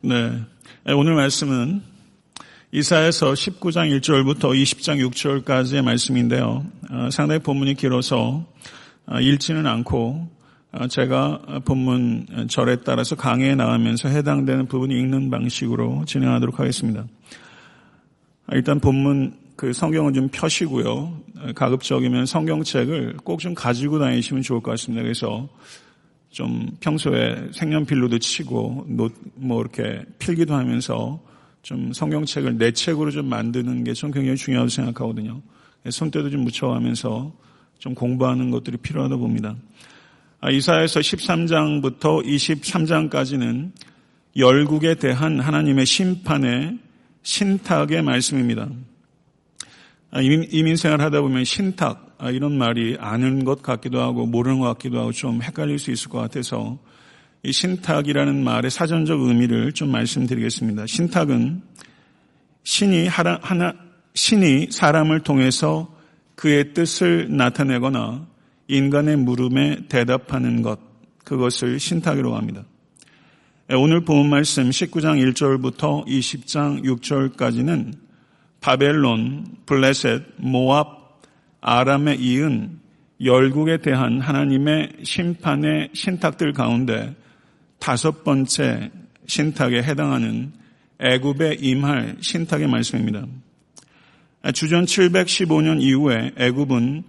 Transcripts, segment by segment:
네. 오늘 말씀은 이사에서 19장 1절부터 20장 6절까지의 말씀인데요. 어, 상당히 본문이 길어서 어, 읽지는 않고 어, 제가 본문 절에 따라서 강의에 나가면서 해당되는 부분이 읽는 방식으로 진행하도록 하겠습니다. 일단 본문 그 성경은 좀 펴시고요. 가급적이면 성경책을 꼭 좀 가지고 다니시면 좋을 것 같습니다. 그래서 좀 평소에 색연필로도 치고 노, 뭐 이렇게 필기도 하면서 좀 성경책을 내 책으로 좀 만드는 게 좀 굉장히 중요하다고 생각하거든요. 손때도 좀 묻혀가면서 좀 공부하는 것들이 필요하다 봅니다. 아, 이사에서 13장부터 23장까지는 열국에 대한 하나님의 심판의 신탁의 말씀입니다. 아, 이민, 생활 하다 보면 신탁 아, 이런 말이 아는 것 같기도 하고 모르는 것 같기도 하고 좀 헷갈릴 수 있을 것 같아서 이 신탁이라는 말의 사전적 의미를 좀 말씀드리겠습니다. 신탁은 신이 하나, 신이 사람을 통해서 그의 뜻을 나타내거나 인간의 물음에 대답하는 것 그것을 신탁이라고 합니다. 오늘 본 말씀 19장 1절부터 20장 6절까지는 바벨론, 블레셋, 모압, 아람에 이은 열국에 대한 하나님의 심판의 신탁들 가운데 다섯 번째 신탁에 해당하는 애굽에 임할 신탁의 말씀입니다. 주전 715년 이후에 애굽은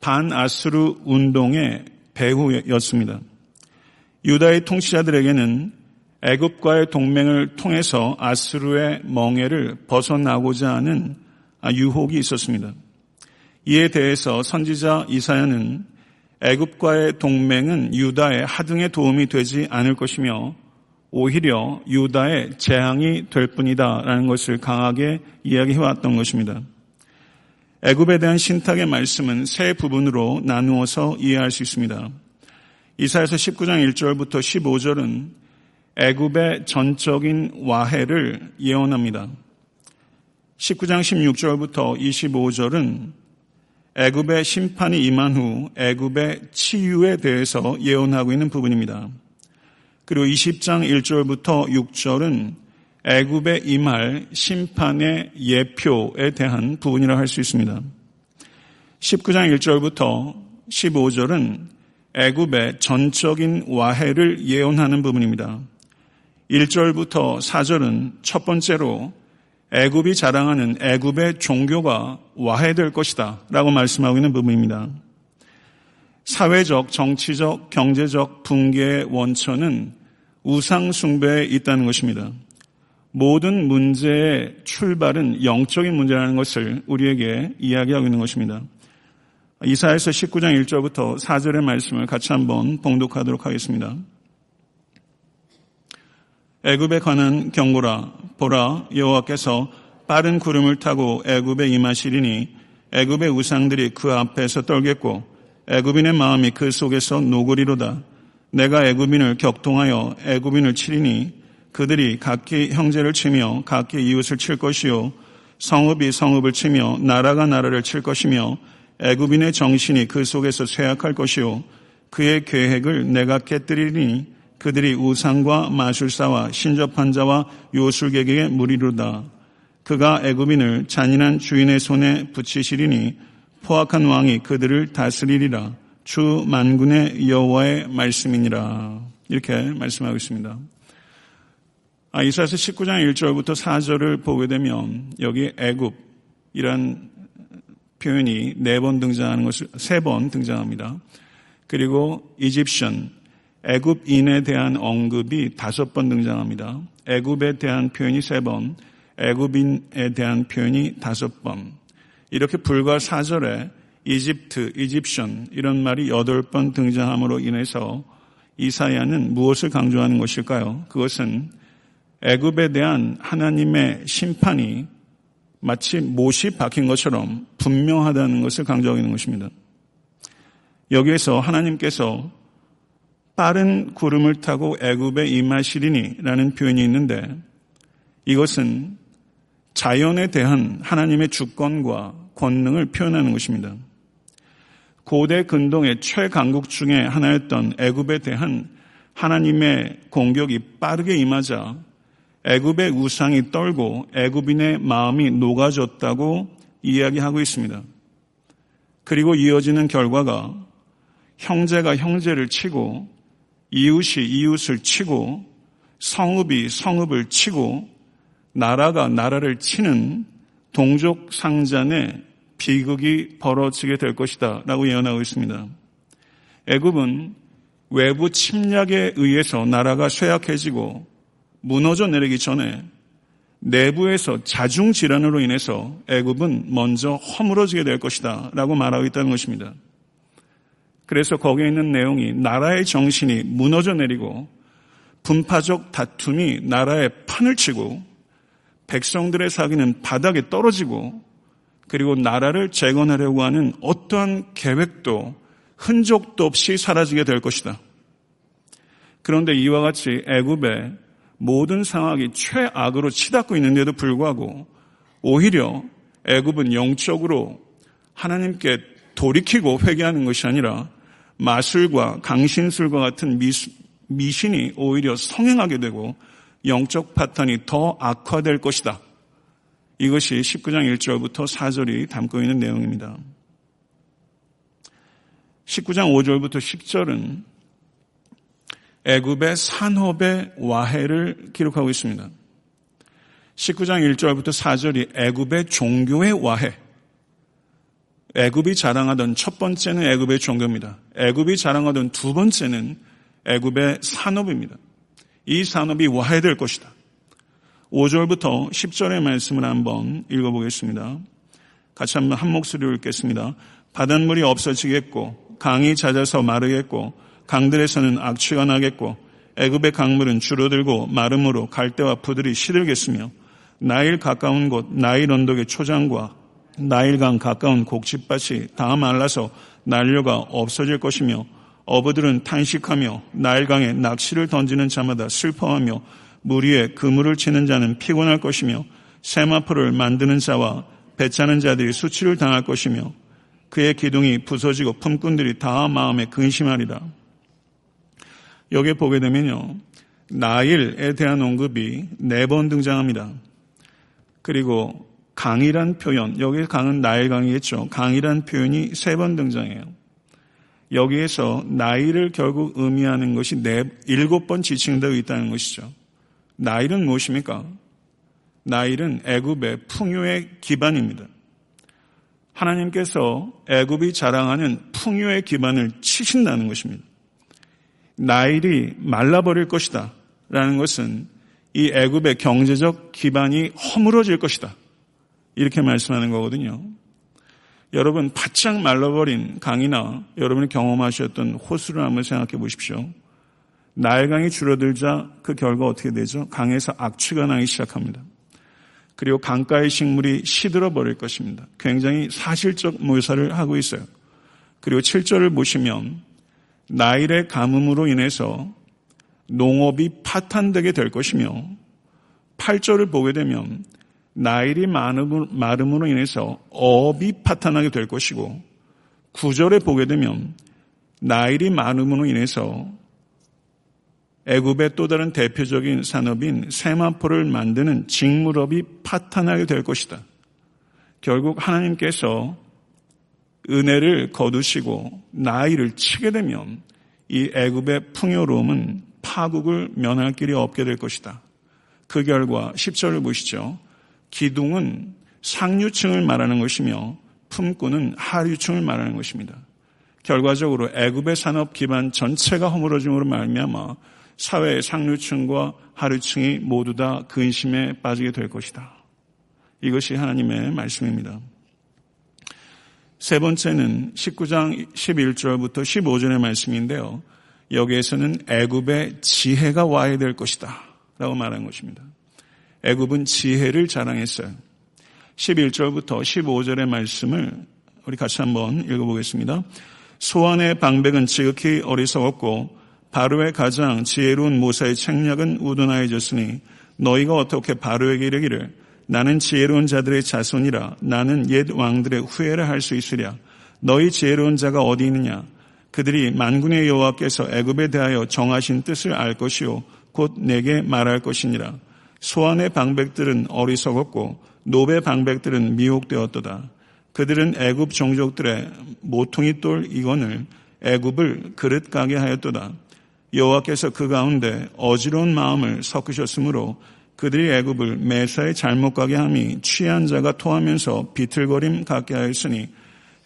반아스루 운동의 배후였습니다. 유다의 통치자들에게는 애굽과의 동맹을 통해서 아스루의 멍해를 벗어나고자 하는 유혹이 있었습니다. 이에 대해서 선지자 이사야는 애굽과의 동맹은 유다의 하등에 도움이 되지 않을 것이며 오히려 유다의 재앙이 될 뿐이다라는 것을 강하게 이야기해 왔던 것입니다. 애굽에 대한 신탁의 말씀은 세 부분으로 나누어서 이해할 수 있습니다. 이사에서 19장 1절부터 15절은 애굽의 전적인 와해를 예언합니다. 19장 16절부터 25절은 애굽의 심판이 임한 후 애굽의 치유에 대해서 예언하고 있는 부분입니다. 그리고 20장 1절부터 6절은 애굽에 임할 심판의 예표에 대한 부분이라 할 수 있습니다. 19장 1절부터 15절은 애굽의 전적인 와해를 예언하는 부분입니다. 1절부터 4절은 첫 번째로 애굽이 자랑하는 애굽의 종교가 와해될 것이다 라고 말씀하고 있는 부분입니다. 사회적, 정치적, 경제적 붕괴의 원천은 우상숭배에 있다는 것입니다. 모든 문제의 출발은 영적인 문제라는 것을 우리에게 이야기하고 있는 것입니다. 이사에서 19장 1절부터 4절의 말씀을 같이 한번 봉독하도록 하겠습니다. 애굽에 관한 경고라 보라 여호와께서 빠른 구름을 타고 애굽에 임하시리니 애굽의 우상들이 그 앞에서 떨겠고 애굽인의 마음이 그 속에서 노그리로다. 내가 애굽인을 격동하여 애굽인을 치리니 그들이 각기 형제를 치며 각기 이웃을 칠 것이요. 성읍이 성읍을 치며 나라가 나라를 칠 것이며 애굽인의 정신이 그 속에서 쇠약할 것이요. 그의 계획을 내가 깨뜨리니 그들이 우상과 마술사와 신접한 자와 요술객에게 무리로다. 그가 애굽인을 잔인한 주인의 손에 붙이시리니 포악한 왕이 그들을 다스리리라. 주 만군의 여호와의 말씀이니라. 이렇게 말씀하고 있습니다. 아, 이사야서 19장 1절부터 4절을 보게 되면 여기 애굽이란 표현이 네 번 등장하는 것을 세 번 등장합니다. 그리고 이집션 애굽인에 대한 언급이 다섯 번 등장합니다. 애굽에 대한 표현이 세 번, 애굽인에 대한 표현이 다섯 번. 이렇게 불과 사절에 이집트, 이집션 이런 말이 여덟 번 등장함으로 인해서 이사야는 무엇을 강조하는 것일까요? 그것은 애굽에 대한 하나님의 심판이 마치 못이 박힌 것처럼 분명하다는 것을 강조하고 있는 것입니다. 여기에서 하나님께서 빠른 구름을 타고 애굽에 임하시리니라는 표현이 있는데 이것은 자연에 대한 하나님의 주권과 권능을 표현하는 것입니다. 고대 근동의 최강국 중의 하나였던 애굽에 대한 하나님의 공격이 빠르게 임하자 애굽의 우상이 떨고 애굽인의 마음이 녹아졌다고 이야기하고 있습니다. 그리고 이어지는 결과가 형제가 형제를 치고 이웃이 이웃을 치고 성읍이 성읍을 치고 나라가 나라를 치는 동족 상잔의 비극이 벌어지게 될 것이다 라고 예언하고 있습니다. 애굽은 외부 침략에 의해서 나라가 쇠약해지고 무너져 내리기 전에 내부에서 자중 질환으로 인해서 애굽은 먼저 허물어지게 될 것이다 라고 말하고 있다는 것입니다. 그래서 거기에 있는 내용이 나라의 정신이 무너져 내리고 분파적 다툼이 나라의 판을 치고 백성들의 사기는 바닥에 떨어지고 그리고 나라를 재건하려고 하는 어떠한 계획도 흔적도 없이 사라지게 될 것이다. 그런데 이와 같이 애굽의 모든 상황이 최악으로 치닫고 있는데도 불구하고 오히려 애굽은 영적으로 하나님께 돌이키고 회개하는 것이 아니라 마술과 강신술과 같은 미신이 오히려 성행하게 되고 영적 파탄이 더 악화될 것이다. 이것이 19장 1절부터 4절이 담고 있는 내용입니다. 19장 5절부터 10절은 애굽의 산업의 와해를 기록하고 있습니다. 19장 1절부터 4절이 애굽의 종교의 와해. 애굽이 자랑하던 첫 번째는 애굽의 종교입니다. 애굽이 자랑하던 두 번째는 애굽의 산업입니다. 이 산업이 와해될 것이다. 5절부터 10절의 말씀을 한번 읽어보겠습니다. 같이 한번 한 목소리로 읽겠습니다. 바닷물이 없어지겠고 강이 잦아서 마르겠고 강들에서는 악취가 나겠고 애굽의 강물은 줄어들고 마름으로 갈대와 푸들이 시들겠으며 나일 가까운 곳 나일 언덕의 초장과 나일강 가까운 곡집밭이 다 말라서 난료가 없어질 것이며 어부들은 탄식하며 나일강에 낚시를 던지는 자마다 슬퍼하며 물 위에 그물을 치는 자는 피곤할 것이며 세마포를 만드는 자와 배차는 자들이 수치를 당할 것이며 그의 기둥이 부서지고 품꾼들이 다 마음에 근심하리라. 여기에 보게 되면요. 나일에 대한 언급이 네 번 등장합니다. 그리고 강이란 표현, 여기 강은 나일 강이겠죠. 강이란 표현이 세 번 등장해요. 여기에서 나일을 결국 의미하는 것이 네, 일곱 번 지칭되어 있다는 것이죠. 나일은 무엇입니까? 나일은 애굽의 풍요의 기반입니다. 하나님께서 애굽이 자랑하는 풍요의 기반을 치신다는 것입니다. 나일이 말라버릴 것이다. 라는 것은 이 애굽의 경제적 기반이 허물어질 것이다. 이렇게 말씀하는 거거든요. 여러분 바짝 말라버린 강이나 여러분이 경험하셨던 호수를 한번 생각해 보십시오. 나일강이 줄어들자 그 결과 어떻게 되죠? 강에서 악취가 나기 시작합니다. 그리고 강가의 식물이 시들어 버릴 것입니다. 굉장히 사실적 묘사를 하고 있어요. 그리고 7절을 보시면 나일의 가뭄으로 인해서 농업이 파탄되게 될 것이며 8절을 보게 되면 나일이 마름으로 인해서 업이 파탄하게 될 것이고 9절에 보게 되면 나일이 마름으로 인해서 애굽의 또 다른 대표적인 산업인 세마포를 만드는 직물업이 파탄하게 될 것이다. 결국 하나님께서 은혜를 거두시고 나이를 치게 되면 이 애굽의 풍요로움은 파국을 면할 길이 없게 될 것이다. 그 결과 10절을 보시죠. 기둥은 상류층을 말하는 것이며 품꾼은 하류층을 말하는 것입니다. 결과적으로 애굽의 산업 기반 전체가 허물어짐으로 말미암아 사회의 상류층과 하류층이 모두 다 근심에 빠지게 될 것이다. 이것이 하나님의 말씀입니다. 세 번째는 19장 11절부터 15절의 말씀인데요. 여기에서는 애굽의 지혜가 와야 될 것이다. 라고 말한 것입니다. 애굽은 지혜를 자랑했어요. 11절부터 15절의 말씀을 우리 같이 한번 읽어보겠습니다. 소환의 방백은 지극히 어리석었고 바로의 가장 지혜로운 모사의 책략은 우둔하여졌으니 너희가 어떻게 바로에게 이르기를 나는 지혜로운 자들의 자손이라 나는 옛 왕들의 후회를 할 수 있으랴 너희 지혜로운 자가 어디 있느냐 그들이 만군의 여호와께서 애굽에 대하여 정하신 뜻을 알 것이요 곧 내게 말할 것이니라. 소환의 방백들은 어리석었고 노베 방백들은 미혹되었도다. 그들은 애굽 종족들의 모퉁이 돌 이건을 애굽을 그릇 가게 하였도다. 여호와께서 그 가운데 어지러운 마음을 섞으셨으므로 그들이 애굽을 매사에 잘못 가게 함이 취한 자가 토하면서 비틀거림 갖게 하였으니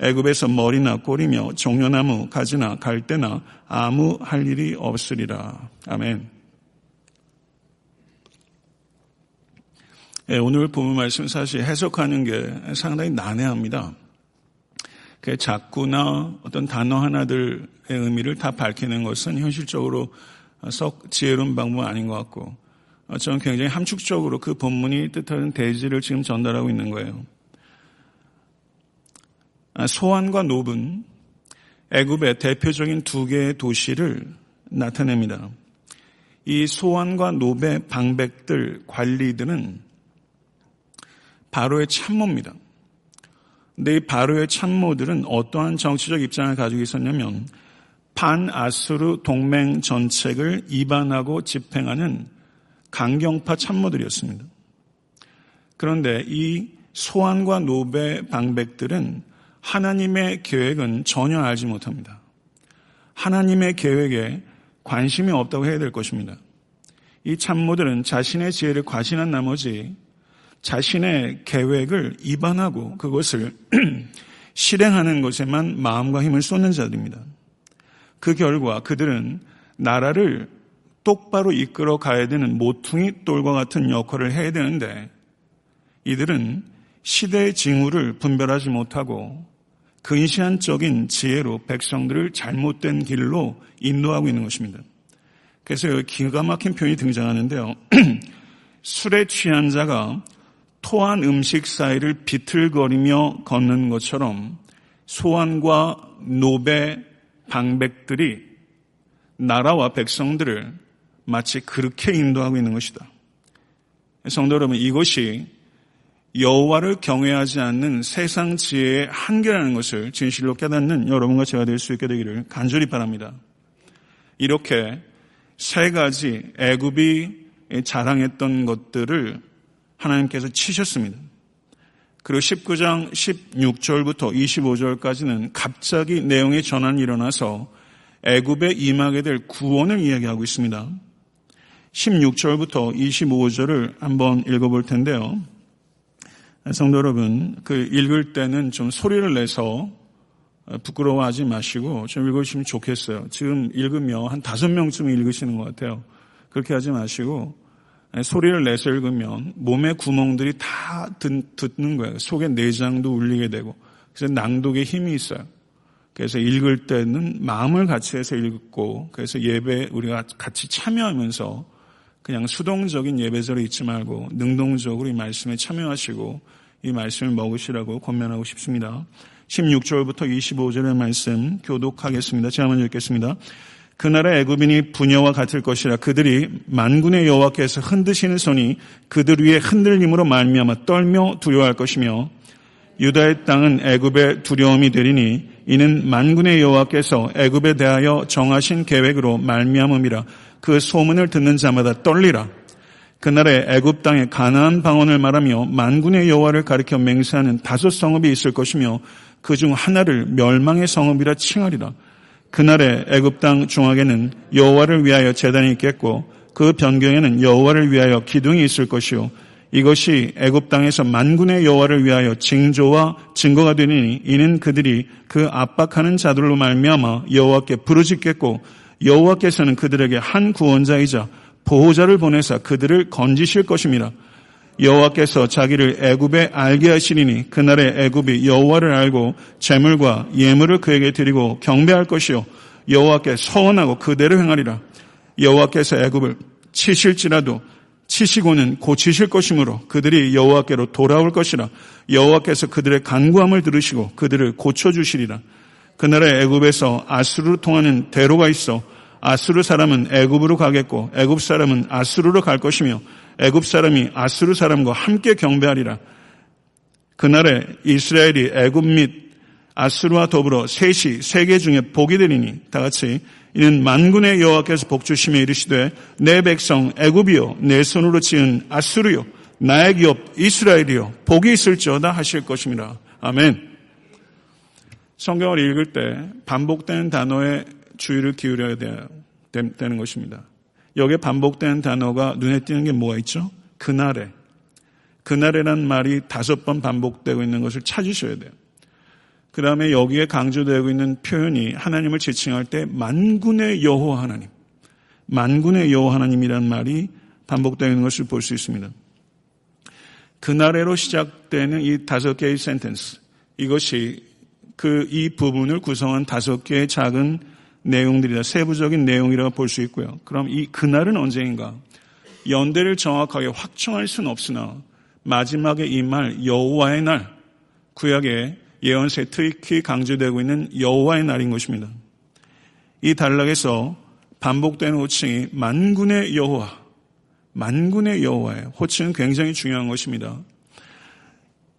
애굽에서 머리나 꼬리며 종려나무 가지나 갈대나 아무 할 일이 없으리라. 아멘. 예, 오늘 보면 말씀 사실 해석하는 게 상당히 난해합니다. 그 작구나 어떤 단어 하나들의 의미를 다 밝히는 것은 현실적으로 썩 지혜로운 방법은 아닌 것 같고 저는 굉장히 함축적으로 그 본문이 뜻하는 대지를 지금 전달하고 있는 거예요. 아, 소환과 노은 애굽의 대표적인 두 개의 도시를 나타냅니다. 이 소환과 노의 방백들 관리들은 바로의 참모입니다. 근데 이 바로의 참모들은 어떠한 정치적 입장을 가지고 있었냐면 반아수르 동맹 정책을 입안하고 집행하는 강경파 참모들이었습니다. 그런데 이 소환과 노베 방백들은 하나님의 계획은 전혀 알지 못합니다. 하나님의 계획에 관심이 없다고 해야 될 것입니다. 이 참모들은 자신의 지혜를 과신한 나머지 자신의 계획을 입안하고 그것을 실행하는 것에만 마음과 힘을 쏟는 자들입니다. 그 결과 그들은 나라를 똑바로 이끌어 가야 되는 모퉁이 돌과 같은 역할을 해야 되는데 이들은 시대의 징후를 분별하지 못하고 근시안적인 지혜로 백성들을 잘못된 길로 인도하고 있는 것입니다. 그래서 기가 막힌 표현이 등장하는데요. 술에 취한 자가 토한 음식 사이를 비틀거리며 걷는 것처럼 소환과 노배 방백들이 나라와 백성들을 마치 그렇게 인도하고 있는 것이다. 성도 여러분, 이것이 여호와를 경외하지 않는 세상 지혜의 한계라는 것을 진실로 깨닫는 여러분과 제가 될 수 있게 되기를 간절히 바랍니다. 이렇게 세 가지 애굽이 자랑했던 것들을 하나님께서 치셨습니다. 그리고 19장 16절부터 25절까지는 갑자기 내용의 전환이 일어나서 애굽에 임하게 될 구원을 이야기하고 있습니다. 16절부터 25절을 한번 읽어볼 텐데요. 성도 여러분, 그 읽을 때는 좀 소리를 내서 부끄러워하지 마시고 좀 읽으시면 좋겠어요. 지금 읽으면 한 다섯 명쯤 읽으시는 것 같아요. 그렇게 하지 마시고 소리를 내서 읽으면 몸의 구멍들이 다 듣는 거예요. 속의 내장도 울리게 되고. 그래서 낭독에 힘이 있어요. 그래서 읽을 때는 마음을 같이 해서 읽고, 그래서 예배 우리가 같이 참여하면서 그냥 수동적인 예배자로 있지 말고 능동적으로 이 말씀에 참여하시고 이 말씀을 먹으시라고 권면하고 싶습니다. 16절부터 25절의 말씀 교독하겠습니다. 제가 먼저 읽겠습니다. 그나라 애굽인이 부녀와 같을 것이라 그들이 만군의 여호와께서 흔드시는 손이 그들 위에 흔들림으로 말미암아 떨며 두려워할 것이며 유다의 땅은 애굽의 두려움이 되리니 이는 만군의 여호와께서 애굽에 대하여 정하신 계획으로 말미암음이라 그 소문을 듣는 자마다 떨리라. 그날에 애굽 땅에 가나안 방언을 말하며 만군의 여호와를 가리켜 맹세하는 다섯 성읍이 있을 것이며 그 중 하나를 멸망의 성읍이라 칭하리라 그날에 애굽 땅 중앙에는 여호와를 위하여 재단이 있겠고 그 변경에는 여호와를 위하여 기둥이 있을 것이요 이것이 애굽 땅에서 만군의 여호와를 위하여 징조와 증거가 되니 이는 그들이 그 압박하는 자들로 말미암아 여호와께 부르짖겠고 여호와께서는 그들에게 한 구원자이자 보호자를 보내사 그들을 건지실 것입니다. 여호와께서 자기를 애굽에 알게 하시리니 그날에 애굽이 여호와를 알고 재물과 예물을 그에게 드리고 경배할 것이요 여호와께 서원하고 그대로 행하리라. 여호와께서 애굽을 치실지라도 치시고는 고치실 것이므로 그들이 여호와께로 돌아올 것이라. 여호와께서 그들의 간구함을 들으시고 그들을 고쳐 주시리라. 그날에 애굽에서 아수르로 통하는 대로가 있어 아수르 사람은 애굽으로 가겠고 애굽 사람은 아수르로 갈 것이며 애굽 사람이 아수르 사람과 함께 경배하리라. 그날에 이스라엘이 애굽 및 아스루와 더불어 셋이 세계 중에 복이 되리니 다 같이 이는 만군의 여호와께서 복주심에 이르시되 내 백성 애굽이요 내 손으로 지은 아스루요 나의 기업 이스라엘이요 복이 있을지어다 하실 것입니다. 아멘. 성경을 읽을 때 반복되는 단어에 주의를 기울여야 되는 것입니다. 여기에 반복되는 단어가 눈에 띄는 게 뭐가 있죠? 그날에. 그날에란 말이 다섯 번 반복되고 있는 것을 찾으셔야 돼요. 그 다음에 여기에 강조되고 있는 표현이 하나님을 지칭할 때 만군의 여호와 하나님, 만군의 여호와 하나님이란 말이 반복되어 있는 것을 볼 수 있습니다. 그날에로 시작되는 이 다섯 개의 센텐스, 이것이 그 이 부분을 구성한 다섯 개의 작은 내용들이다. 세부적인 내용이라고 볼 수 있고요. 그럼 이 그날은 언제인가? 연대를 정확하게 확정할 수는 없으나 마지막에 이말 여호와의 날 구약의 예언세 특히 강조되고 있는 여호와의 날인 것입니다. 이 단락에서 반복되는 호칭이 만군의 여호와, 만군의 여호와예요. 호칭은 굉장히 중요한 것입니다.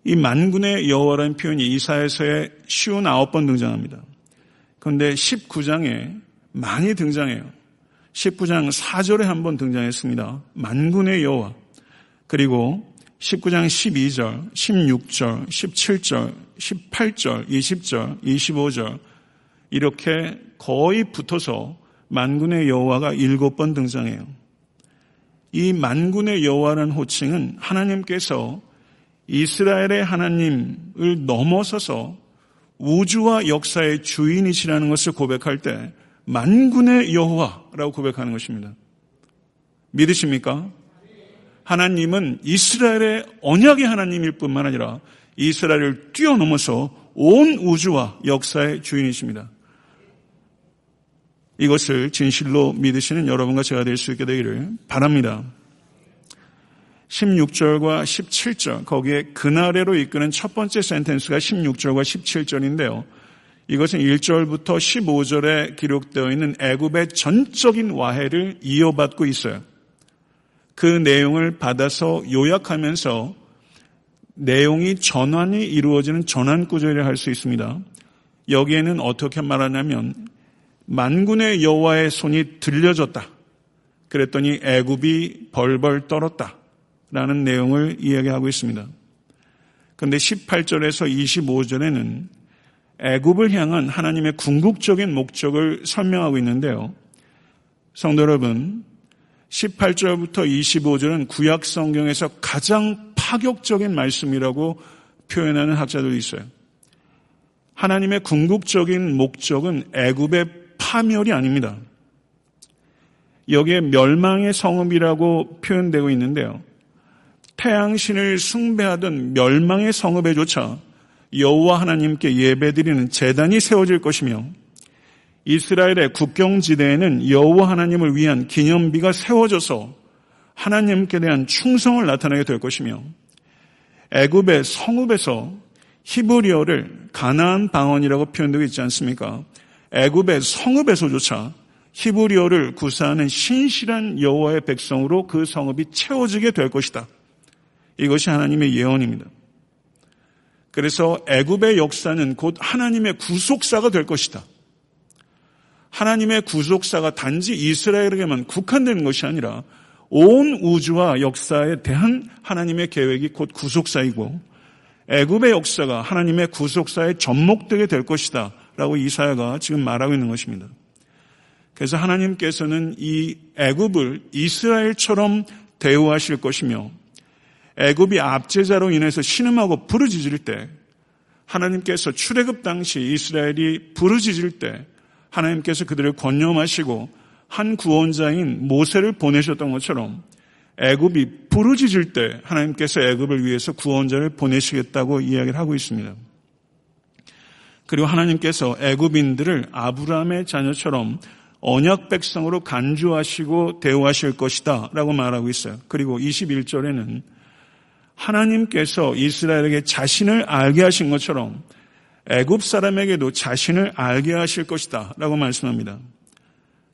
이 만군의 여호와라는 표현이 이사에서의 쉬운 아홉 번 등장합니다. 그런데 19장에 많이 등장해요. 19장 4절에 한 번 등장했습니다. 만군의 여호와. 그리고 19장 12절, 16절, 17절, 18절, 20절, 25절 이렇게 거의 붙어서 만군의 여호와가 일곱 번 등장해요. 이 만군의 여호와라는 호칭은 하나님께서 이스라엘의 하나님을 넘어서서 우주와 역사의 주인이시라는 것을 고백할 때 만군의 여호와라고 고백하는 것입니다. 믿으십니까? 하나님은 이스라엘의 언약의 하나님일 뿐만 아니라 이스라엘을 뛰어넘어서 온 우주와 역사의 주인이십니다. 이것을 진실로 믿으시는 여러분과 제가 될 수 있게 되기를 바랍니다. 16절과 17절, 거기에 그날에로 이끄는 첫 번째 센텐스가 16절과 17절인데요. 이것은 1절부터 15절에 기록되어 있는 애굽의 전적인 와해를 이어받고 있어요. 그 내용을 받아서 요약하면서 내용이 전환이 이루어지는 전환 구절이라 할수 있습니다. 여기에는 어떻게 말하냐면 만군의 여호와의 손이 들려졌다. 그랬더니 애굽이 벌벌 떨었다. 라는 내용을 이야기하고 있습니다. 그런데 18절에서 25절에는 애굽을 향한 하나님의 궁극적인 목적을 설명하고 있는데요. 성도 여러분, 18절부터 25절은 구약 성경에서 가장 파격적인 말씀이라고 표현하는 학자들이 있어요. 하나님의 궁극적인 목적은 애굽의 파멸이 아닙니다. 여기에 멸망의 성읍이라고 표현되고 있는데요. 태양신을 숭배하던 멸망의 성읍에조차 여호와 하나님께 예배드리는 재단이 세워질 것이며 이스라엘의 국경지대에는 여호와 하나님을 위한 기념비가 세워져서 하나님께 대한 충성을 나타내게 될 것이며 애굽의 성읍에서 히브리어를 가나안 방언이라고 표현되고 있지 않습니까? 애굽의 성읍에서조차 히브리어를 구사하는 신실한 여호와의 백성으로 그 성읍이 채워지게 될 것이다. 이것이 하나님의 예언입니다. 그래서 애굽의 역사는 곧 하나님의 구속사가 될 것이다. 하나님의 구속사가 단지 이스라엘에게만 국한되는 것이 아니라 온 우주와 역사에 대한 하나님의 계획이 곧 구속사이고 애굽의 역사가 하나님의 구속사에 접목되게 될 것이다. 라고 이사야가 지금 말하고 있는 것입니다. 그래서 하나님께서는 이 애굽을 이스라엘처럼 대우하실 것이며 애굽이 압제자로 인해서 신음하고 부르짖을 때 하나님께서 출애굽 당시 이스라엘이 부르짖을 때 하나님께서 그들을 권념하시고 한 구원자인 모세를 보내셨던 것처럼 애굽이 부르짖을 때 하나님께서 애굽을 위해서 구원자를 보내시겠다고 이야기를 하고 있습니다. 그리고 하나님께서 애굽인들을 아브라함의 자녀처럼 언약 백성으로 간주하시고 대우하실 것이다 라고 말하고 있어요. 그리고 21절에는 하나님께서 이스라엘에게 자신을 알게 하신 것처럼 애굽 사람에게도 자신을 알게 하실 것이다 라고 말씀합니다.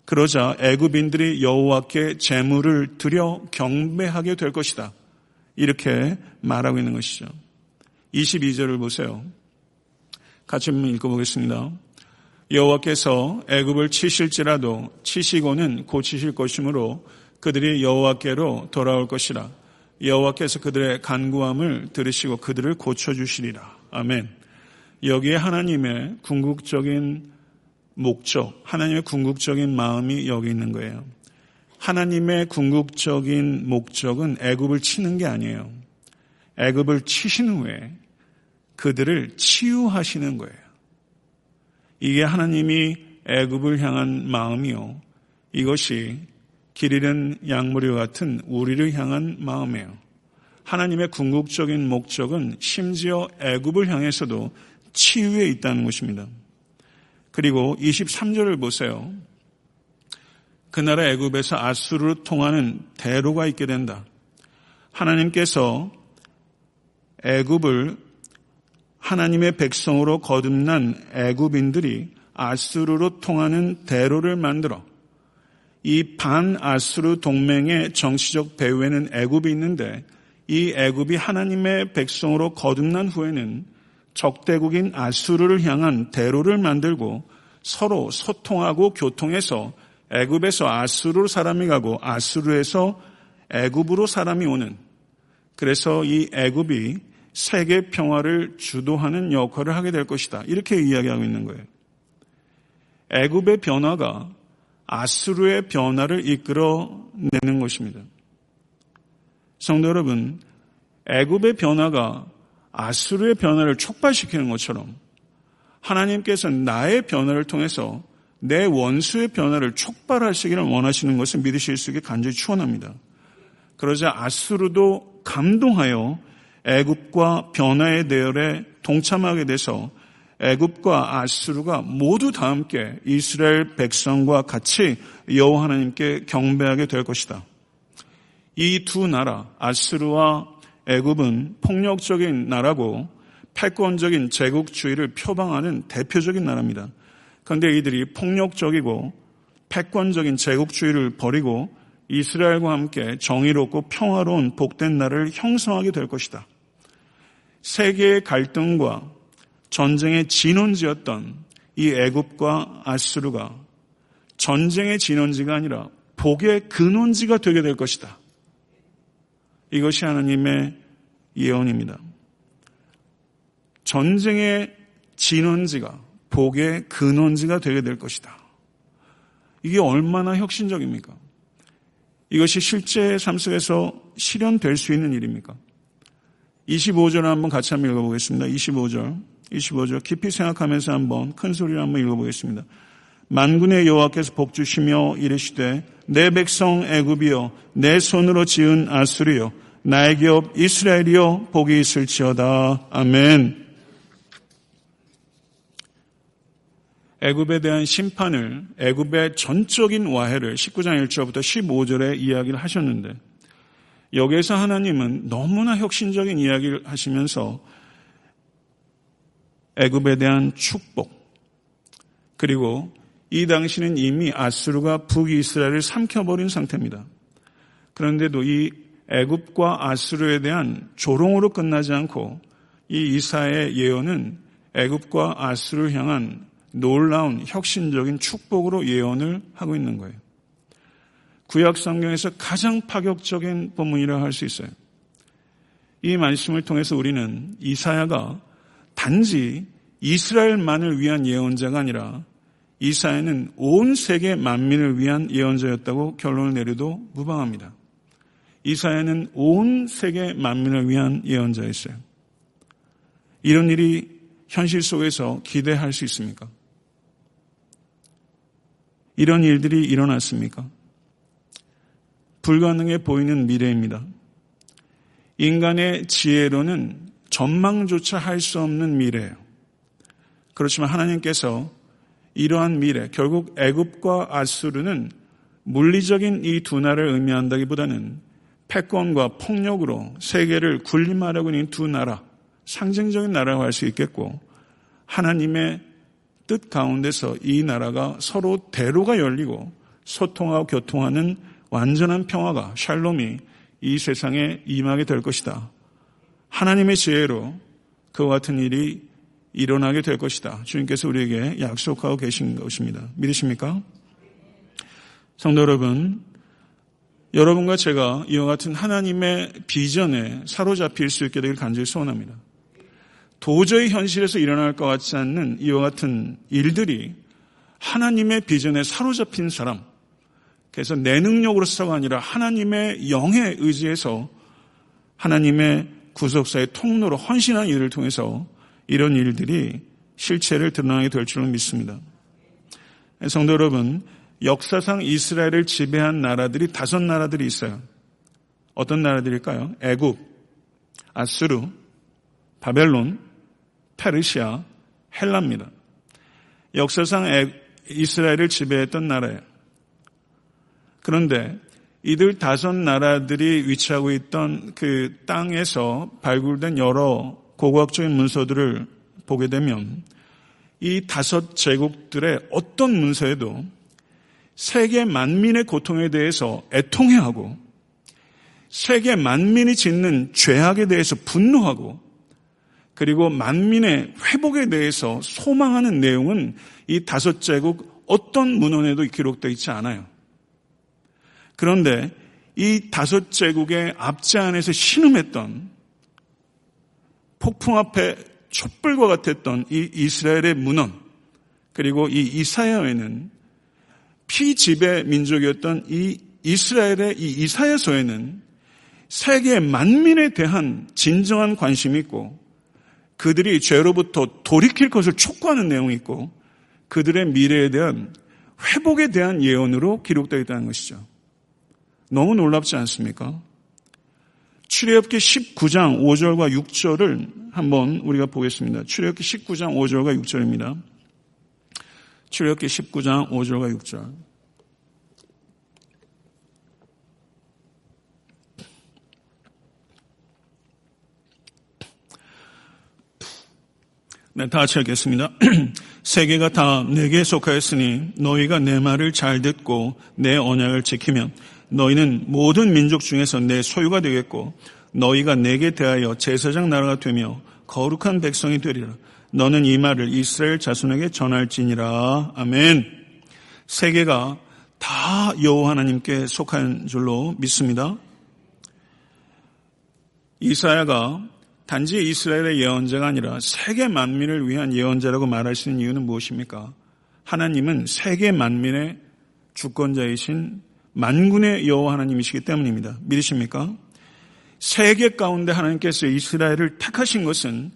그러자 애굽인들이 여호와께 제물을 드려 경배하게 될 것이다. 이렇게 말하고 있는 것이죠. 22절을 보세요. 같이 한번 읽어보겠습니다. 여호와께서 애굽을 치실지라도 치시고는 고치실 것이므로 그들이 여호와께로 돌아올 것이라. 여호와께서 그들의 간구함을 들으시고 그들을 고쳐주시리라. 아멘. 여기에 하나님의 궁극적인 목적, 하나님의 궁극적인 마음이 여기 있는 거예요. 하나님의 궁극적인 목적은 애굽을 치는 게 아니에요. 애굽을 치신 후에 그들을 치유하시는 거예요. 이게 하나님이 애굽을 향한 마음이요. 이것이 길 잃은 양무리 같은 우리를 향한 마음이에요. 하나님의 궁극적인 목적은 심지어 애굽을 향해서도 치유에 있다는 것입니다. 그리고 23절을 보세요. 그 나라 애굽에서 아수르로 통하는 대로가 있게 된다. 하나님께서 애굽을 하나님의 백성으로 거듭난 애굽인들이 아수르로 통하는 대로를 만들어 이 반아수르 동맹의 정치적 배후에는 애굽이 있는데 이 애굽이 하나님의 백성으로 거듭난 후에는 적대국인 아수르를 향한 대로를 만들고 서로 소통하고 교통해서 애굽에서 아수르로 사람이 가고 아수르에서 애굽으로 사람이 오는 그래서 이 애굽이 세계 평화를 주도하는 역할을 하게 될 것이다. 이렇게 이야기하고 있는 거예요. 애굽의 변화가 아수르의 변화를 이끌어내는 것입니다. 성도 여러분, 애굽의 변화가 아수르의 변화를 촉발시키는 것처럼 하나님께서 나의 변화를 통해서 내 원수의 변화를 촉발하시기를 원하시는 것을 믿으실 수 있게 간절히 추원합니다. 그러자 아수르도 감동하여 애굽과 변화의 대열에 동참하게 돼서 애굽과 아수르가 모두 다 함께 이스라엘 백성과 같이 여호와 하나님께 경배하게 될 것이다. 이 두 나라 아수르와 애굽은 폭력적인 나라고 패권적인 제국주의를 표방하는 대표적인 나라입니다. 그런데 이들이 폭력적이고 패권적인 제국주의를 버리고 이스라엘과 함께 정의롭고 평화로운 복된 나라를 형성하게 될 것이다. 세계의 갈등과 전쟁의 진원지였던 이 애굽과 아수르가 전쟁의 진원지가 아니라 복의 근원지가 되게 될 것이다. 이것이 하나님의 예언입니다. 전쟁의 진원지가 복의 근원지가 되게 될 것이다. 이게 얼마나 혁신적입니까? 이것이 실제 삶 속에서 실현될 수 있는 일입니까? 25절 한번 같이 한번 읽어보겠습니다. 25절. 25절. 깊이 생각하면서 한번 큰 소리로 한번 읽어보겠습니다. 만군의 여호와께서 복 주시며 이르시되 내 백성 애굽이여 내 손으로 지은 아수리여 나의 기업 이스라엘이여 복이 있을지어다. 아멘. 애굽에 대한 심판을 애굽의 전적인 와해를 19장 1절부터 15절에 이야기를 하셨는데 여기에서 하나님은 너무나 혁신적인 이야기를 하시면서 애굽에 대한 축복 그리고 이 당시는 이미 아수르가 북이스라엘을 삼켜버린 상태입니다. 그런데도 이 애굽과 아수르에 대한 조롱으로 끝나지 않고 이 이사의 예언은 애굽과 아수르를 향한 놀라운 혁신적인 축복으로 예언을 하고 있는 거예요. 구약 성경에서 가장 파격적인 본문이라 할 수 있어요. 이 말씀을 통해서 우리는 이사야가 단지 이스라엘만을 위한 예언자가 아니라 이사야는 온 세계 만민을 위한 예언자였다고 결론을 내려도 무방합니다. 이사야는 온 세계 만민을 위한 예언자였어요. 이런 일이 현실 속에서 기대할 수 있습니까? 이런 일들이 일어났습니까? 불가능해 보이는 미래입니다. 인간의 지혜로는 전망조차 할 수 없는 미래예요. 그렇지만 하나님께서 이러한 미래, 결국 애굽과 아수르는 물리적인 이 두 나라를 의미한다기보다는 패권과 폭력으로 세계를 군림하려고 있는 두 나라, 상징적인 나라라고 할 수 있겠고 하나님의 뜻 가운데서 이 나라가 서로 대로가 열리고 소통하고 교통하는 완전한 평화가 샬롬이 이 세상에 임하게 될 것이다. 하나님의 지혜로 그와 같은 일이 일어나게 될 것이다. 주님께서 우리에게 약속하고 계신 것입니다. 믿으십니까? 성도 여러분, 여러분과 제가 이와 같은 하나님의 비전에 사로잡힐 수 있게 되길 간절히 소원합니다. 도저히 현실에서 일어날 것 같지 않는 이와 같은 일들이 하나님의 비전에 사로잡힌 사람, 그래서 내 능력으로서가 아니라 하나님의 영에 의지해서 하나님의 구속사의 통로로 헌신한 일을 통해서 이런 일들이 실체를 드러나게 될 줄로 믿습니다. 성도 여러분, 역사상 이스라엘을 지배한 나라들이 다섯 나라들이 있어요. 어떤 나라들일까요? 애굽, 아수르, 바벨론, 페르시아, 헬라입니다. 역사상 이스라엘을 지배했던 나라예요. 그런데 이들 다섯 나라들이 위치하고 있던 그 땅에서 발굴된 여러 고고학적인 문서들을 보게 되면 이 다섯 제국들의 어떤 문서에도 세계 만민의 고통에 대해서 애통해하고 세계 만민이 짓는 죄악에 대해서 분노하고 그리고 만민의 회복에 대해서 소망하는 내용은 이 다섯 제국 어떤 문헌에도 기록되어 있지 않아요. 그런데 이 다섯 제국의 앞지 안에서 신음했던 폭풍 앞에 촛불과 같았던 이 이스라엘의 문헌 그리고 이 이사야에는 피지배 민족이었던 이 이스라엘의 이 이사야서에는 세계 만민에 대한 진정한 관심이 있고 그들이 죄로부터 돌이킬 것을 촉구하는 내용이 있고 그들의 미래에 대한 회복에 대한 예언으로 기록되어 있다는 것이죠. 너무 놀랍지 않습니까? 출애굽기 19장 5절과 6절을 한번 우리가 보겠습니다. 출애굽기 19장 5절과 6절입니다. 출애굽기 19장 5절과 6절. 네, 다 같이 하겠습니다. 세계가 다 내게 속하였으니 너희가 내 말을 잘 듣고 내 언약을 지키면 너희는 모든 민족 중에서 내 소유가 되겠고 너희가 내게 대하여 제사장 나라가 되며 거룩한 백성이 되리라. 너는 이 말을 이스라엘 자손에게 전할지니라. 아멘. 세계가 다 여호와 하나님께 속한 줄로 믿습니다. 이사야가 단지 이스라엘의 예언자가 아니라 세계 만민을 위한 예언자라고 말할 수 있는 이유는 무엇입니까? 하나님은 세계 만민의 주권자이신 만군의 여호와 하나님이시기 때문입니다. 믿으십니까? 세계 가운데 하나님께서 이스라엘을 택하신 것은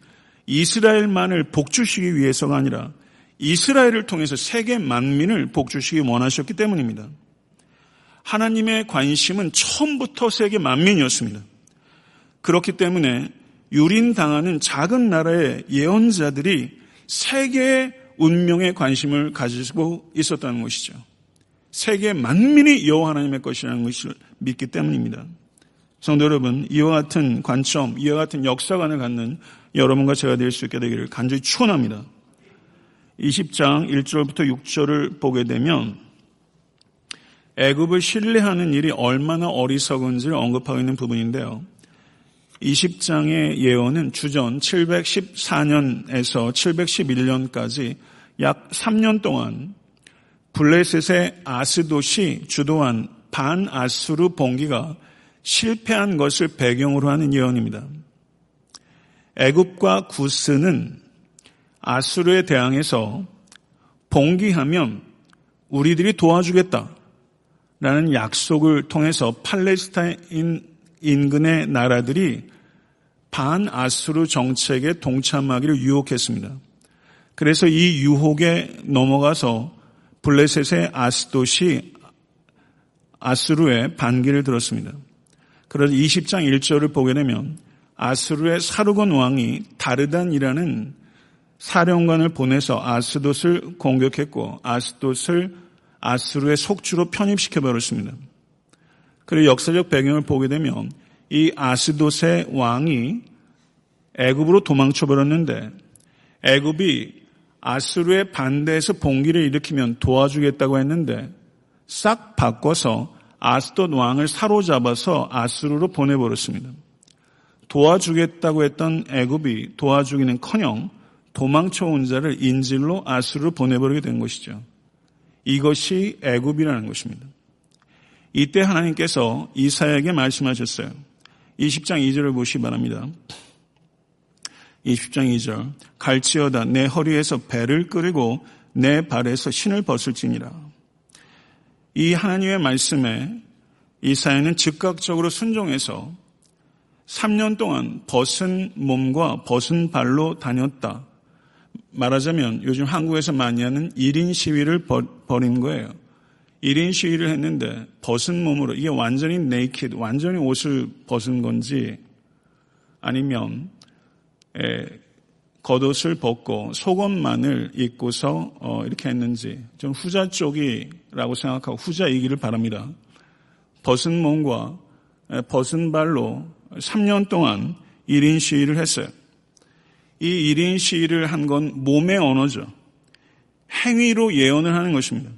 이스라엘만을 복주시기 위해서가 아니라 이스라엘을 통해서 세계 만민을 복주시기 원하셨기 때문입니다. 하나님의 관심은 처음부터 세계 만민이었습니다. 그렇기 때문에 유린당하는 작은 나라의 예언자들이 세계의 운명에 관심을 가지고 있었다는 것이죠. 세계 만민이 여호와 하나님의 것이라는 것을 믿기 때문입니다. 성도 여러분, 이와 같은 관점, 이와 같은 역사관을 갖는 여러분과 제가 될 수 있게 되기를 간절히 축원합니다. 20장 1절부터 6절을 보게 되면 애굽을 신뢰하는 일이 얼마나 어리석은지를 언급하고 있는 부분인데요. 20장의 예언은 주전 714년에서 711년까지 약 3년 동안 블레셋의 아스도시 주도한 반아수르 봉기가 실패한 것을 배경으로 하는 예언입니다. 애굽과 구스는 아수르에 대항해서 봉기하면 우리들이 도와주겠다. 라는 약속을 통해서 팔레스타인 인근의 나라들이 반아수르 정책에 동참하기를 유혹했습니다. 그래서 이 유혹에 넘어가서 블레셋의 아스도시 아수르의 반기를 들었습니다. 그래서 20장 1절을 보게 되면 아수르의 사르곤 왕이 다르단이라는 사령관을 보내서 아스돗을 공격했고 아스돗을 아수르의 속주로 편입시켜 버렸습니다. 그리고 역사적 배경을 보게 되면 이 아스돗의 왕이 애굽으로 도망쳐 버렸는데 애굽이 아수르의 반대에서 봉기를 일으키면 도와주겠다고 했는데 싹 바꿔서 아스돗 왕을 사로잡아서 아수르로 보내버렸습니다. 도와주겠다고 했던 애굽이 도와주기는커녕 도망쳐 온 자를 인질로 아수르로 보내버리게 된 것이죠. 이것이 애굽이라는 것입니다. 이때 하나님께서 이사야에게 말씀하셨어요. 20장 2절을 보시 기 바랍니다. 20장 2절 갈지어다 내 허리에서 배를 끌고 내 발에서 신을 벗을지니라. 이 하나님의 말씀에 이사야는 즉각적으로 순종해서 3년 동안 벗은 몸과 벗은 발로 다녔다. 말하자면 요즘 한국에서 많이 하는 1인 시위를 벌인 거예요. 1인 시위를 했는데 벗은 몸으로 이게 완전히 naked, 완전히 옷을 벗은 건지 아니면 에, 겉옷을 벗고 속옷만을 입고서 어, 이렇게 했는지 좀 후자 쪽이라고 생각하고 후자이기를 바랍니다. 벗은 몸과 벗은 발로 3년 동안 1인 시위를 했어요. 이 1인 시위를 한 건 몸의 언어죠. 행위로 예언을 하는 것입니다.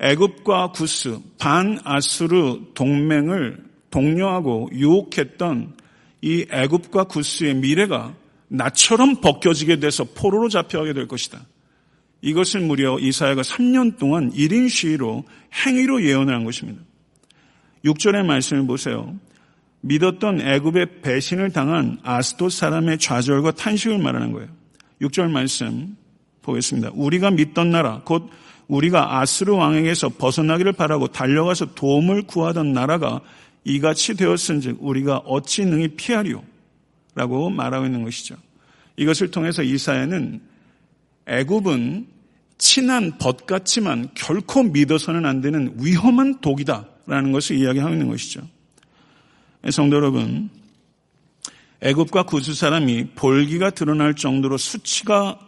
애굽과 구스, 반 아수르 동맹을 독려하고 유혹했던 이 애굽과 구스의 미래가 나처럼 벗겨지게 돼서 포로로 잡혀가게 될 것이다. 이것을 무려 이사야가 3년 동안 1인 시위로 행위로 예언을 한 것입니다. 6절의 말씀을 보세요. 믿었던 애굽의 배신을 당한 아스도 사람의 좌절과 탄식을 말하는 거예요. 6절 말씀 보겠습니다. 우리가 믿던 나라, 곧 우리가 아스르 왕에게서 벗어나기를 바라고 달려가서 도움을 구하던 나라가 이같이 되었은즉 우리가 어찌 능히 피하리요? 라고 말하고 있는 것이죠. 이것을 통해서 이사야는 애굽은 친한 벗 같지만 결코 믿어서는 안 되는 위험한 독이다라는 것을 이야기하고 있는 것이죠. 성도 여러분, 애굽과 구수 사람이 볼기가 드러날 정도로 수치가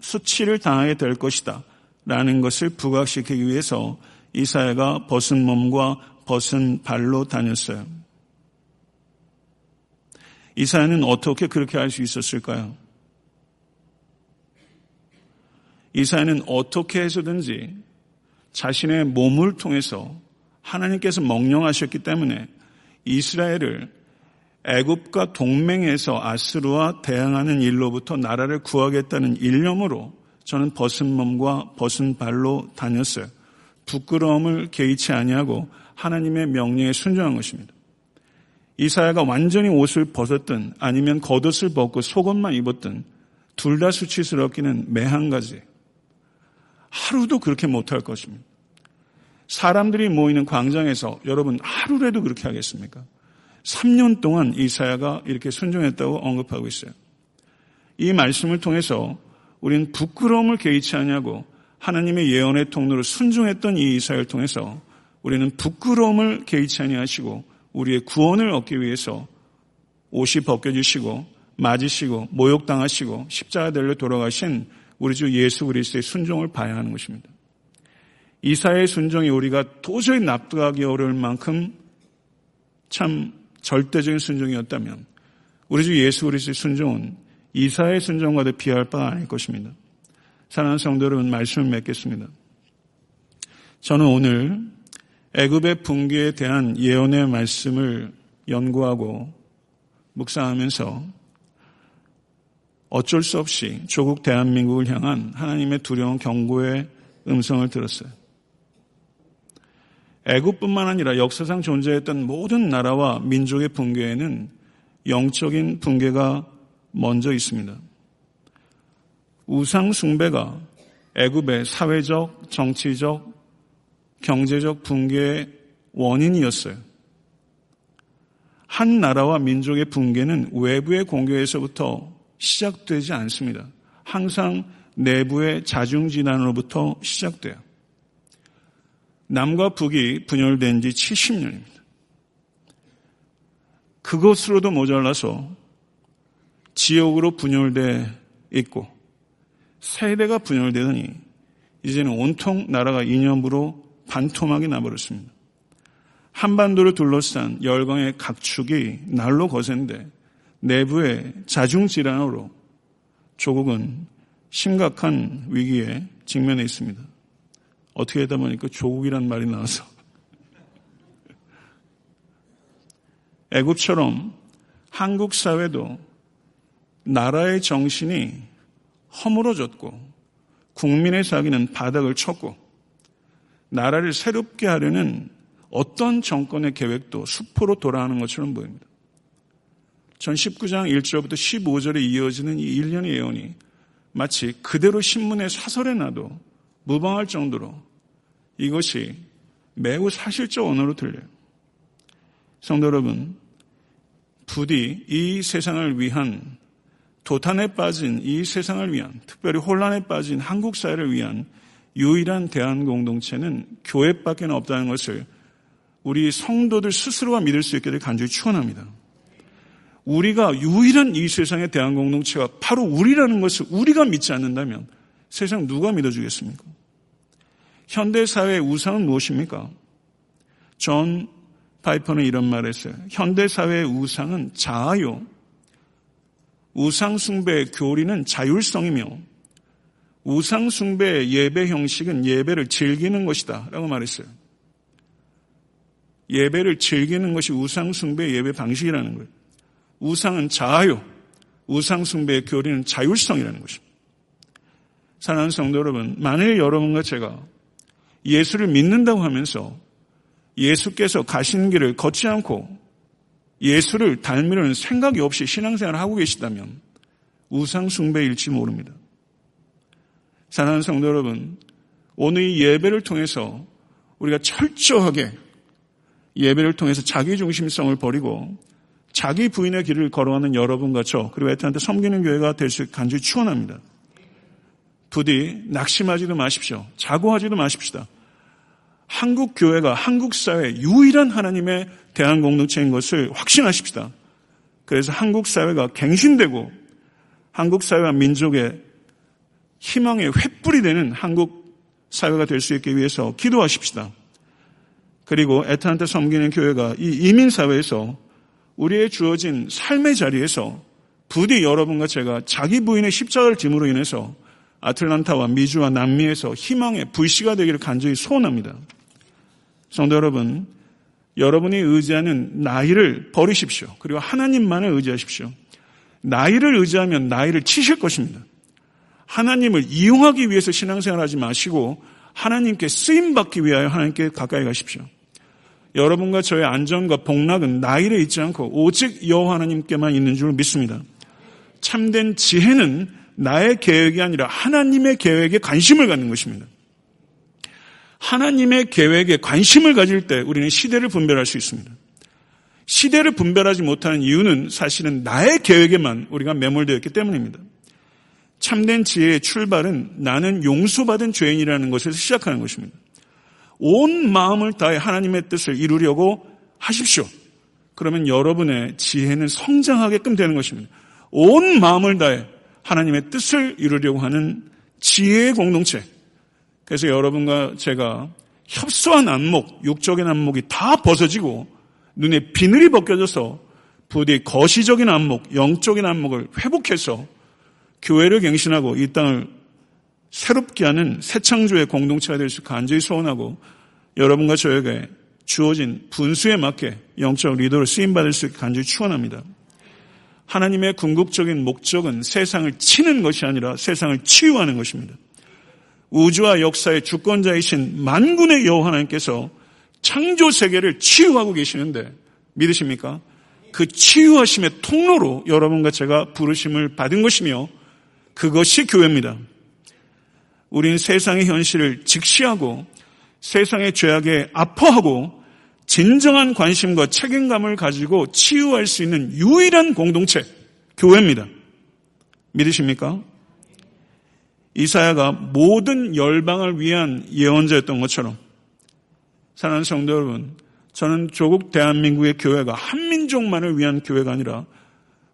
수치를 당하게 될 것이다. 라는 것을 부각시키기 위해서 이사야가 벗은 몸과 벗은 발로 다녔어요. 이사야는 어떻게 그렇게 할 수 있었을까요? 이사야는 어떻게 해서든지 자신의 몸을 통해서 하나님께서 명령하셨기 때문에 이스라엘을 애굽과 동맹에서 아스루와 대항하는 일로부터 나라를 구하겠다는 일념으로 저는 벗은 몸과 벗은 발로 다녔어요. 부끄러움을 개의치 아니하고 하나님의 명령에 순종한 것입니다. 이사야가 완전히 옷을 벗었든 아니면 겉옷을 벗고 속옷만 입었든 둘 다 수치스럽기는 매한 가지. 하루도 그렇게 못할 것입니다. 사람들이 모이는 광장에서 여러분 하루라도 그렇게 하겠습니까? 3년 동안 이사야가 이렇게 순종했다고 언급하고 있어요. 이 말씀을 통해서 우리는 부끄러움을 개의치 않냐고 하나님의 예언의 통로를 순종했던 이 이사야를 통해서 우리는 부끄러움을 개의치 아니하시고 우리의 구원을 얻기 위해서 옷이 벗겨지시고 맞으시고 모욕당하시고 십자가 들려 돌아가신 우리 주 예수 그리스도의 순종을 봐야 하는 것입니다. 이사의 순종이 우리가 도저히 납득하기 어려울 만큼 참 절대적인 순종이었다면 우리 주 예수 그리스도의 순종은 이사의 순종과도 비할 바가 아닐 것입니다. 사랑하는 성도 여러분 말씀을 맺겠습니다. 저는 오늘 애굽의 붕괴에 대한 예언의 말씀을 연구하고 묵상하면서 어쩔 수 없이 조국 대한민국을 향한 하나님의 두려운 경고의 음성을 들었어요. 애굽뿐만 아니라 역사상 존재했던 모든 나라와 민족의 붕괴에는 영적인 붕괴가 먼저 있습니다. 우상 숭배가 애굽의 사회적, 정치적, 경제적 붕괴의 원인이었어요. 한 나라와 민족의 붕괴는 외부의 공격에서부터 시작되지 않습니다. 항상 내부의 자중진환으로부터 시작돼요. 남과 북이 분열된 지 70년입니다. 그것으로도 모자라서 지역으로 분열돼 있고 세대가 분열되더니 이제는 온통 나라가 이념으로 반토막이 나버렸습니다. 한반도를 둘러싼 열강의 각축이 날로 거센데 내부의 자중질환으로 조국은 심각한 위기에 직면해 있습니다. 어떻게 하다 보니까 조국이란 말이 나와서 애굽처럼 한국 사회도 나라의 정신이 허물어졌고 국민의 사기는 바닥을 쳤고 나라를 새롭게 하려는 어떤 정권의 계획도 수포로 돌아가는 것처럼 보입니다. 전 19장 1절부터 15절에 이어지는 이 1년의 예언이 마치 그대로 신문의 사설에 나도 무방할 정도로 이것이 매우 사실적 언어로 들려요. 성도 여러분, 부디 이 세상을 위한 도탄에 빠진 이 세상을 위한 특별히 혼란에 빠진 한국 사회를 위한 유일한 대한 공동체는 교회밖에 없다는 것을 우리 성도들 스스로가 믿을 수 있게 될 간절히 축원합니다. 우리가 유일한 이 세상의 대한 공동체가 바로 우리라는 것을 우리가 믿지 않는다면 세상 누가 믿어주겠습니까? 현대 사회의 우상은 무엇입니까? 전 파이퍼는 이런 말을 했어요. 현대 사회의 우상은 자아요. 우상 숭배의 교리는 자율성이며 우상 숭배의 예배 형식은 예배를 즐기는 것이다. 라고 말했어요. 예배를 즐기는 것이 우상 숭배의 예배 방식이라는 거예요. 우상은 자아요. 우상 숭배의 교리는 자율성이라는 것입니다. 사랑하는 성도 여러분, 만일 여러분과 제가 예수를 믿는다고 하면서 예수께서 가신 길을 걷지 않고 예수를 닮으려는 생각이 없이 신앙생활을 하고 계시다면 우상 숭배일지 모릅니다. 사랑하는 성도 여러분, 오늘 이 예배를 통해서 우리가 철저하게 예배를 통해서 자기 중심성을 버리고 자기 부인의 길을 걸어가는 여러분과 저 그리고 애타한테 섬기는 교회가 될 수 있게 간절히 추원합니다. 부디 낙심하지도 마십시오. 자고하지도 마십시다. 한국 교회가 한국 사회 유일한 하나님의 대한 공동체인 것을 확신하십시다. 그래서 한국 사회가 갱신되고 한국 사회와 민족의 희망의 횃불이 되는 한국 사회가 될 수 있기 위해서 기도하십시다. 그리고 애타한테 섬기는 교회가 이 이민 사회에서 우리의 주어진 삶의 자리에서 부디 여러분과 제가 자기 부인의 십자가를 짐으로 인해서 아틀란타와 미주와 남미에서 희망의 불씨가 되기를 간절히 소원합니다. 성도 여러분, 여러분이 의지하는 나이를 버리십시오. 그리고 하나님만을 의지하십시오. 나이를 의지하면 나이를 치실 것입니다. 하나님을 이용하기 위해서 신앙생활 하지 마시고 하나님께 쓰임 받기 위하여 하나님께 가까이 가십시오. 여러분과 저의 안전과 복락은 나이에 있지 않고 오직 여호와 하나님께만 있는 줄 믿습니다. 참된 지혜는 나의 계획이 아니라 하나님의 계획에 관심을 갖는 것입니다. 하나님의 계획에 관심을 가질 때 우리는 시대를 분별할 수 있습니다. 시대를 분별하지 못하는 이유는 사실은 나의 계획에만 우리가 매몰되어 있기 때문입니다. 참된 지혜의 출발은 나는 용서받은 죄인이라는 것에서 시작하는 것입니다. 온 마음을 다해 하나님의 뜻을 이루려고 하십시오. 그러면 여러분의 지혜는 성장하게끔 되는 것입니다. 온 마음을 다해 하나님의 뜻을 이루려고 하는 지혜의 공동체. 그래서 여러분과 제가 협소한 안목, 육적인 안목이 다 벗어지고 눈에 비늘이 벗겨져서 부디 거시적인 안목, 영적인 안목을 회복해서 교회를 갱신하고 이 땅을 새롭게 하는 새 창조의 공동체가 될 수 간절히 소원하고 여러분과 저에게 주어진 분수에 맞게 영적 리더로 쓰임받을 수 있게 간절히 추원합니다. 하나님의 궁극적인 목적은 세상을 치는 것이 아니라 세상을 치유하는 것입니다. 우주와 역사의 주권자이신 만군의 여호와 하나님께서 창조 세계를 치유하고 계시는데 믿으십니까? 그 치유하심의 통로로 여러분과 제가 부르심을 받은 것이며 그것이 교회입니다. 우린 세상의 현실을 직시하고 세상의 죄악에 아파하고 진정한 관심과 책임감을 가지고 치유할 수 있는 유일한 공동체, 교회입니다. 믿으십니까? 이사야가 모든 열방을 위한 예언자였던 것처럼 사랑하는 성도 여러분, 저는 조국 대한민국의 교회가 한민족만을 위한 교회가 아니라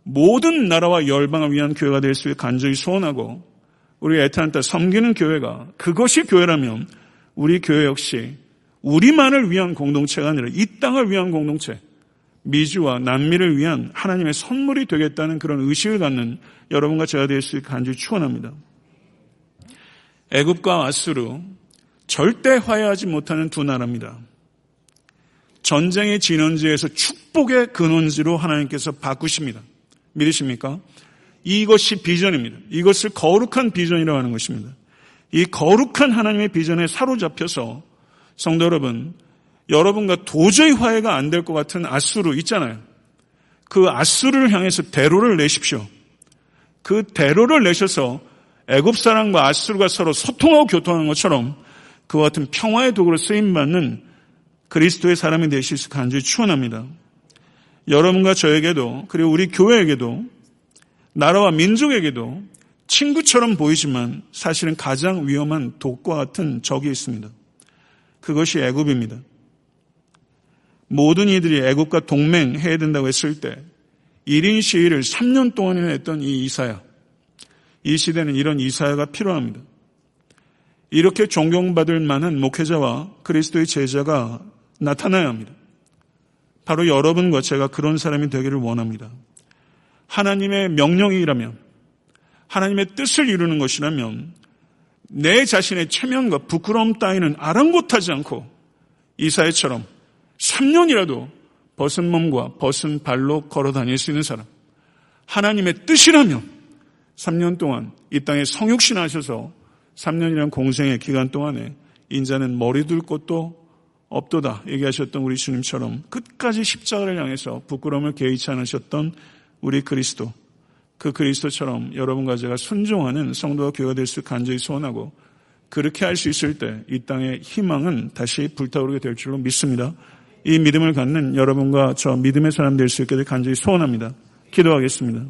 모든 나라와 열방을 위한 교회가 될 수 있게 간절히 소원하고 우리 애타한테 섬기는 교회가 그것이 교회라면 우리 교회 역시 우리만을 위한 공동체가 아니라 이 땅을 위한 공동체, 미주와 남미를 위한 하나님의 선물이 되겠다는 그런 의식을 갖는 여러분과 제가 될 수 있게 간절히 축원합니다. 애굽과 아수르 절대 화해하지 못하는 두 나라입니다. 전쟁의 진원지에서 축복의 근원지로 하나님께서 바꾸십니다. 믿으십니까? 이것이 비전입니다. 이것을 거룩한 비전이라고 하는 것입니다. 이 거룩한 하나님의 비전에 사로잡혀서 성도 여러분, 여러분과 도저히 화해가 안 될 것 같은 아수르 있잖아요. 그 아수르를 향해서 대로를 내십시오. 그 대로를 내셔서 애굽 사람과 아수르가 서로 소통하고 교통하는 것처럼 그와 같은 평화의 도구로 쓰임 받는 그리스도의 사람이 되실 수 간절히 추원합니다. 여러분과 저에게도 그리고 우리 교회에게도 나라와 민족에게도 친구처럼 보이지만 사실은 가장 위험한 독과 같은 적이 있습니다. 그것이 애굽입니다. 모든 이들이 애국과 동맹해야 된다고 했을 때 1인 시위를 3년 동안이나 했던 이 이사야. 이 시대는 이런 이사야가 필요합니다. 이렇게 존경받을 만한 목회자와 그리스도의 제자가 나타나야 합니다. 바로 여러분과 제가 그런 사람이 되기를 원합니다. 하나님의 명령이라면, 하나님의 뜻을 이루는 것이라면, 내 자신의 체면과 부끄러움 따위는 아랑곳하지 않고 이사야처럼 3년이라도 벗은 몸과 벗은 발로 걸어 다닐 수 있는 사람. 하나님의 뜻이라면 3년 동안 이 땅에 성육신 하셔서 3년이라는 공생의 기간 동안에 인자는 머리 둘 곳도 없도다 얘기하셨던 우리 주님처럼 끝까지 십자가를 향해서 부끄러움을 개의치 않으셨던 우리 그리스도 그 그리스도처럼 여러분과 제가 순종하는 성도와 교회가 될 수 간절히 소원하고 그렇게 할 수 있을 때 이 땅의 희망은 다시 불타오르게 될 줄로 믿습니다. 이 믿음을 갖는 여러분과 저 믿음의 사람 될 수 있게 될 간절히 소원합니다. 기도하겠습니다.